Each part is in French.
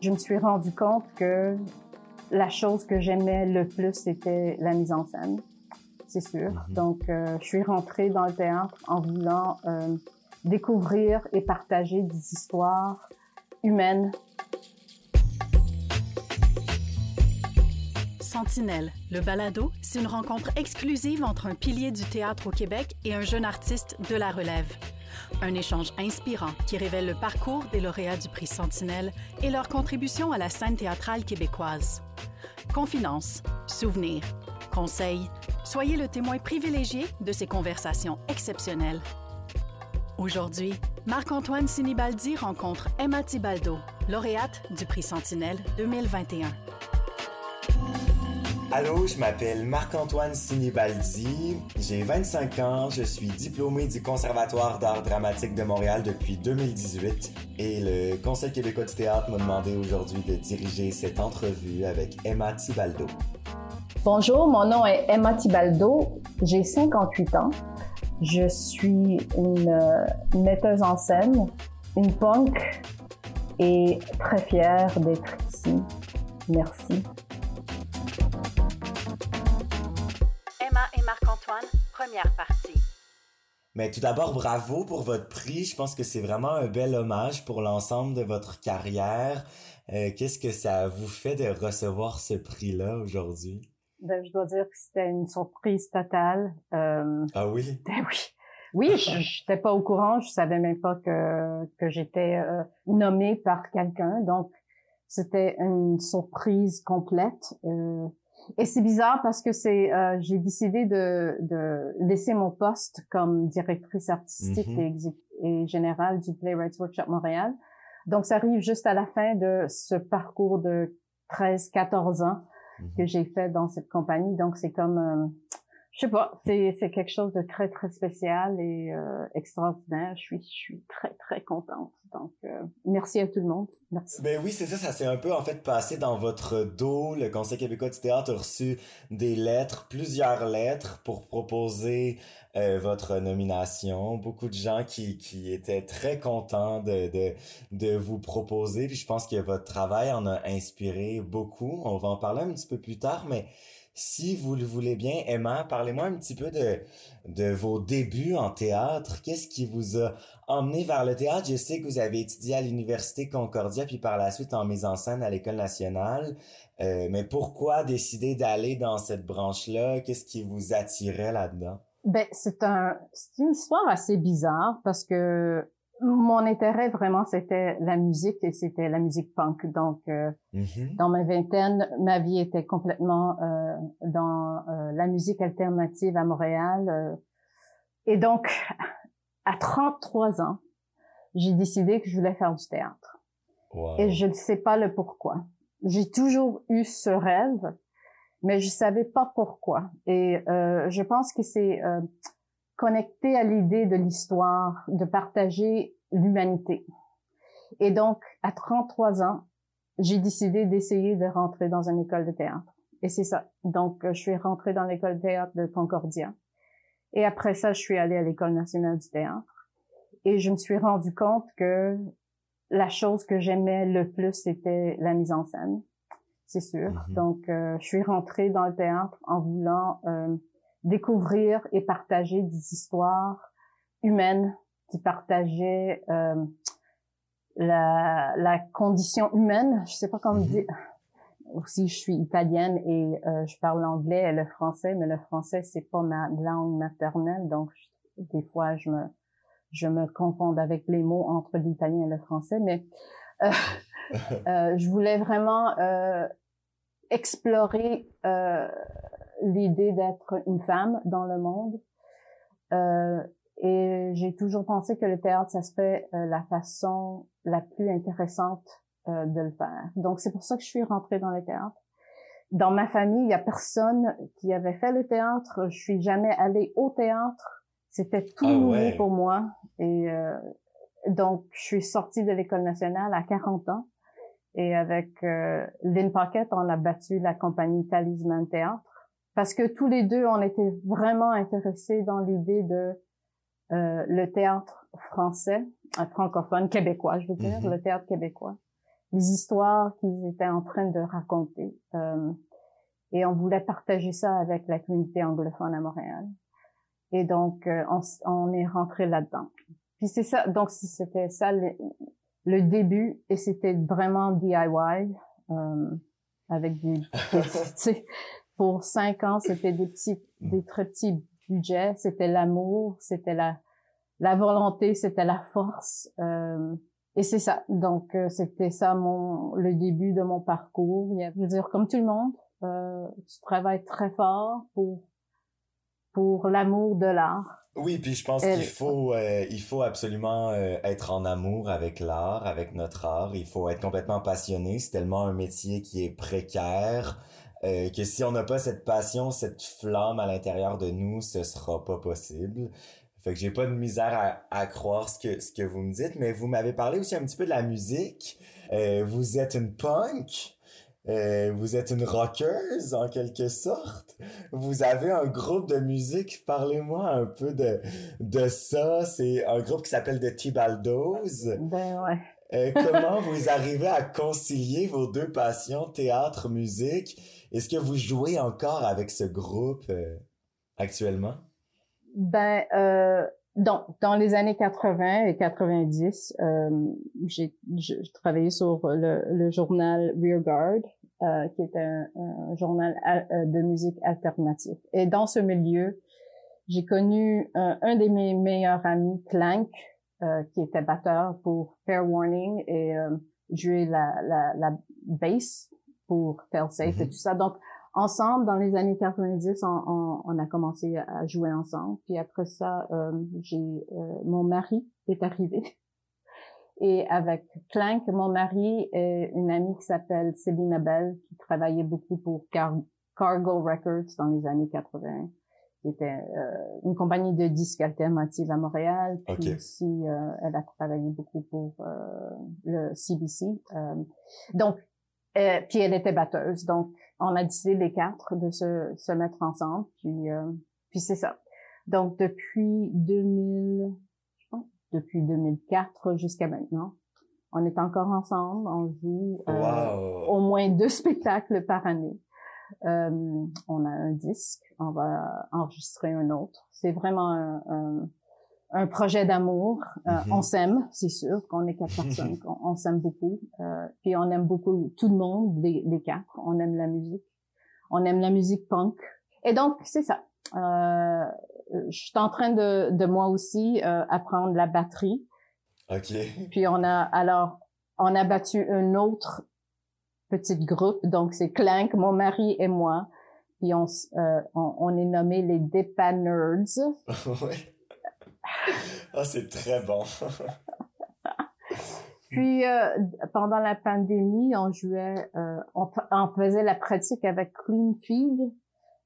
je me suis rendu compte que la chose que j'aimais le plus, c'était la mise en scène, c'est sûr. Mhm. Donc, euh, je suis rentrée dans le théâtre en voulant euh, découvrir et partager des histoires humaines. Sentinelle, le balado, c'est une rencontre exclusive entre un pilier du théâtre au Québec et un jeune artiste de la relève. Un échange inspirant qui révèle le parcours des lauréats du prix Sentinelle et leur contribution à la scène théâtrale québécoise. Confidences, souvenirs, conseils, soyez le témoin privilégié de ces conversations exceptionnelles. Aujourd'hui, Marc-Antoine Sinibaldi rencontre Emma Tibaldo, lauréate du prix Sentinelle 2021. Allô, je m'appelle Marc-Antoine Sinibaldi, j'ai 25 ans, je suis diplômé du Conservatoire d'art dramatique de Montréal depuis 2018 et le Conseil québécois du théâtre m'a demandé aujourd'hui de diriger cette entrevue avec Emma Tibaldo. Bonjour, mon nom est Emma Tibaldo, j'ai 58 ans. Je suis une, euh, metteuse en scène, une punk et très fière d'être ici. Merci. Première partie. Mais tout d'abord, bravo pour votre prix. Je pense que c'est vraiment un bel hommage pour l'ensemble de votre carrière. Euh, Qu'est-ce que ça vous fait de recevoir ce prix-là aujourd'hui? Ben, je dois dire que c'était une surprise totale. Euh, Ah oui? ben oui. Oui, je n'étais pas au courant, je savais même pas que, que j'étais euh, nommée par quelqu'un. Donc, c'était une surprise complète. Euh, et c'est bizarre parce que c'est euh, j'ai décidé de, de laisser mon poste comme directrice artistique Mhm. et, générale du Playwrights Workshop Montréal. Donc, ça arrive juste à la fin de ce parcours de 13-14 ans Mhm. que j'ai fait dans cette compagnie. Donc, c'est comme, euh, je sais pas, c'est, c'est quelque chose de très, très spécial et euh, extraordinaire. Je suis, je suis très, très contente. Donc, euh, merci à tout le monde. Merci. Ben oui, c'est ça, ça s'est un peu en fait passé dans votre dos. Le Conseil québécois du théâtre a reçu des lettres, plusieurs lettres pour proposer euh, votre nomination. Beaucoup de gens qui, qui étaient très contents de, de, de vous proposer. Puis je pense que votre travail en a inspiré beaucoup. On va en parler un petit peu plus tard, mais si vous le voulez bien, Emma, parlez-moi un petit peu de, de vos débuts en théâtre. Qu'est-ce qui vous a emmené vers le théâtre? Je sais que vous avez étudié à l'Université Concordia, puis par la suite en mise en scène à l'École nationale. Euh, mais pourquoi décider d'aller dans cette branche-là? Qu'est-ce qui vous attirait là-dedans? Ben, c'est un, c'est une histoire assez bizarre parce que mon intérêt vraiment c'était la musique et c'était la musique punk. Donc, euh, Mhm. dans ma vingtaine, ma vie était complètement euh, dans euh, la musique alternative à Montréal. euh. et donc, à 33 ans, j'ai décidé que je voulais faire du théâtre. Wow. Et je ne sais pas le pourquoi. J'ai toujours eu ce rêve, mais je savais pas pourquoi. Et euh, je pense que c'est euh, connecté à l'idée de l'histoire, de partager l'humanité. Et donc, à 33 ans, j'ai décidé d'essayer de rentrer dans une école de théâtre. Et c'est ça. Donc, je suis rentrée dans l'école de théâtre de Concordia. Et après ça, je suis allée à l'école nationale du théâtre. Et je me suis rendu compte que la chose que j'aimais le plus, c'était la mise en scène, c'est sûr. Mhm. Donc, euh, je suis rentrée dans le théâtre en voulant euh, découvrir et partager des histoires humaines qui partageaient euh, la, la condition humaine. Je sais pas comment Mhm. dire. Aussi, je suis italienne et euh, je parle l'anglais et le français, mais le français c'est pas ma langue maternelle, donc je- des fois je me je me confonds avec les mots entre l'italien et le français, mais euh, euh, je voulais vraiment euh, explorer euh, l'idée d'être une femme dans le monde. Euh, et j'ai toujours pensé que le théâtre, ça serait euh, la façon la plus intéressante euh, de le faire. Donc, c'est pour ça que je suis rentrée dans le théâtre. Dans ma famille, il y a personne qui avait fait le théâtre. Je suis jamais allée au théâtre. C'était tout Ah nouveau ouais. pour moi. Et euh, donc, je suis sortie de l'école nationale à 40 ans. Et avec euh, Lynn Pocket, on a battu la compagnie Talisman Théâtre parce que tous les deux, on était vraiment intéressés dans l'idée de euh, le théâtre français, euh, francophone, québécois, je veux dire, Mhm. le théâtre québécois. les histoires qu'ils étaient en train de raconter. Euh, et on voulait partager ça avec la communauté anglophone à Montréal. Et donc, euh, on, on, est rentré là-dedans. Puis c'est ça, donc c'était ça le, le, début, et c'était vraiment DIY, euh, avec des, pour cinq ans, c'était des petits, des très petits budgets, c'était l'amour, c'était la, la volonté, c'était la force. Euh, et c'est ça. Donc, euh, c'était ça mon le début de mon parcours. Il y a, je veux dire, comme tout le monde, euh, tu travailles très fort pour pour l'amour de l'art. Oui, puis je pense qu'il faut euh, il faut absolument euh, être en amour avec l'art, avec notre art. Il faut être complètement passionné. C'est tellement un métier qui est précaire. Que si on n'a pas cette passion, cette flamme à l'intérieur de nous, ce sera pas possible. Fait que j'ai pas de misère à, à, croire ce que, ce que vous me dites, mais vous m'avez parlé aussi un petit peu de la musique. Euh, vous êtes une punk. Euh, vous êtes une rockeuse en quelque sorte. Vous avez un groupe de musique. Parlez-moi un peu de, de ça. C'est un groupe qui s'appelle The Tibaldos. Ben ouais. Euh, comment vous arrivez à concilier vos deux passions, théâtre, musique? Est-ce que vous jouez encore avec ce groupe euh, actuellement? Ben, euh, dans, dans les années 80 et 90, euh, j'ai travaillé sur le, le journal Rearguard, euh, qui est un, un journal de musique alternative. Et dans ce milieu, j'ai connu un, un, de mes meilleurs amis, Clank, euh, qui était batteur pour Fair Warning et euh, jouait la, la, la bass pour Fail Safe et mm-hmm. tout ça. Donc, ensemble, dans les années 90, on, on, on, a commencé à jouer ensemble. Puis après ça, euh, j'ai euh, mon mari est arrivé. Et avec Clank, mon mari est une amie qui s'appelle Céline Abel, qui travaillait beaucoup pour Cargo Records dans les années 80 qui était euh, une compagnie de disques alternatifs à Montréal. Puis aussi, euh, elle a travaillé beaucoup pour euh, le CBC. donc, puis elle était batteuse. Donc, on a décidé les quatre de se, se mettre ensemble. Puis, euh, puis c'est ça. Donc depuis 2000, je pense, depuis 2004 jusqu'à maintenant, on est encore ensemble. On joue euh, au moins deux spectacles par année. Euh, on a un disque, on va enregistrer un autre. C'est vraiment un, un, un projet d'amour. Euh, mm-hmm. On s'aime, c'est sûr qu'on est quatre personnes, on, on s'aime beaucoup. Euh, puis on aime beaucoup tout le monde, les, les, quatre. On aime la musique. On aime la musique punk. Et donc, c'est ça. Euh, je suis en train de, de moi aussi euh, apprendre la batterie. OK. Puis on a, alors, on a battu un autre petit groupe. Donc, c'est Clank, mon mari et moi. Puis on, euh, on, on est nommé les Depa Nerds. ouais. Ah, c'est très bon. Puis euh, pendant la pandémie, on jouait, euh, on, on, faisait la pratique avec Cleanfield.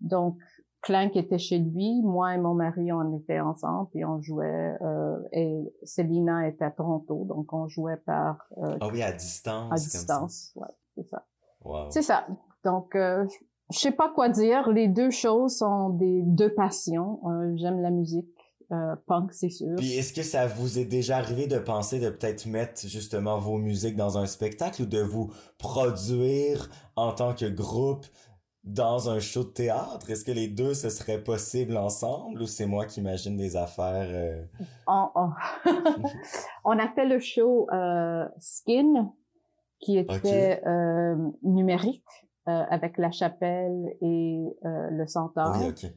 Donc Clank était chez lui, moi et mon mari, on était ensemble, puis on jouait. Euh, et Célina était à Toronto, donc on jouait par. Euh, ah oui, à distance. À distance, ouais. Wow. C'est ça. Donc euh, je sais pas quoi dire. Les deux choses sont des deux passions. J'aime la musique euh, punk, c'est sûr. Puis est-ce que ça vous est déjà arrivé de penser de peut-être mettre justement vos musiques dans un spectacle ou de vous produire en tant que groupe dans un show de théâtre? Est-ce que les deux, ce serait possible ensemble ou c'est moi qui imagine des affaires? Euh... On, on... on, a fait le show euh, Skin qui était okay. euh, numérique euh, avec la chapelle et euh, le centaure. Oui, ok.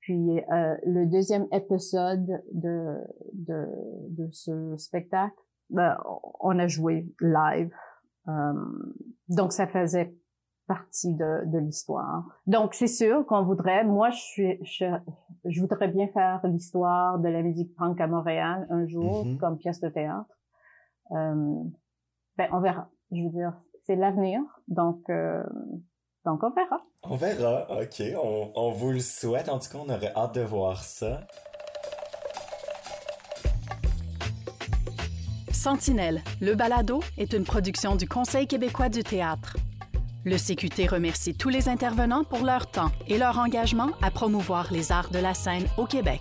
Puis euh, le deuxième épisode de, de, de ce spectacle, ben, on a joué live. Euh, donc ça faisait partie de, de l'histoire. Donc c'est sûr qu'on voudrait, moi je suis, je, je voudrais bien faire l'histoire de la musique punk à Montréal un jour mm -hmm. comme pièce de théâtre. Euh, ben on verra. Je veux dire, c'est l'avenir. Donc euh, donc, on verra. On verra, OK. On, on, vous le souhaite. En tout cas, on aurait hâte de voir ça. Sentinelle, le balado, est une production du Conseil québécois du théâtre. Le CQT remercie tous les intervenants pour leur temps et leur engagement à promouvoir les arts de la scène au Québec.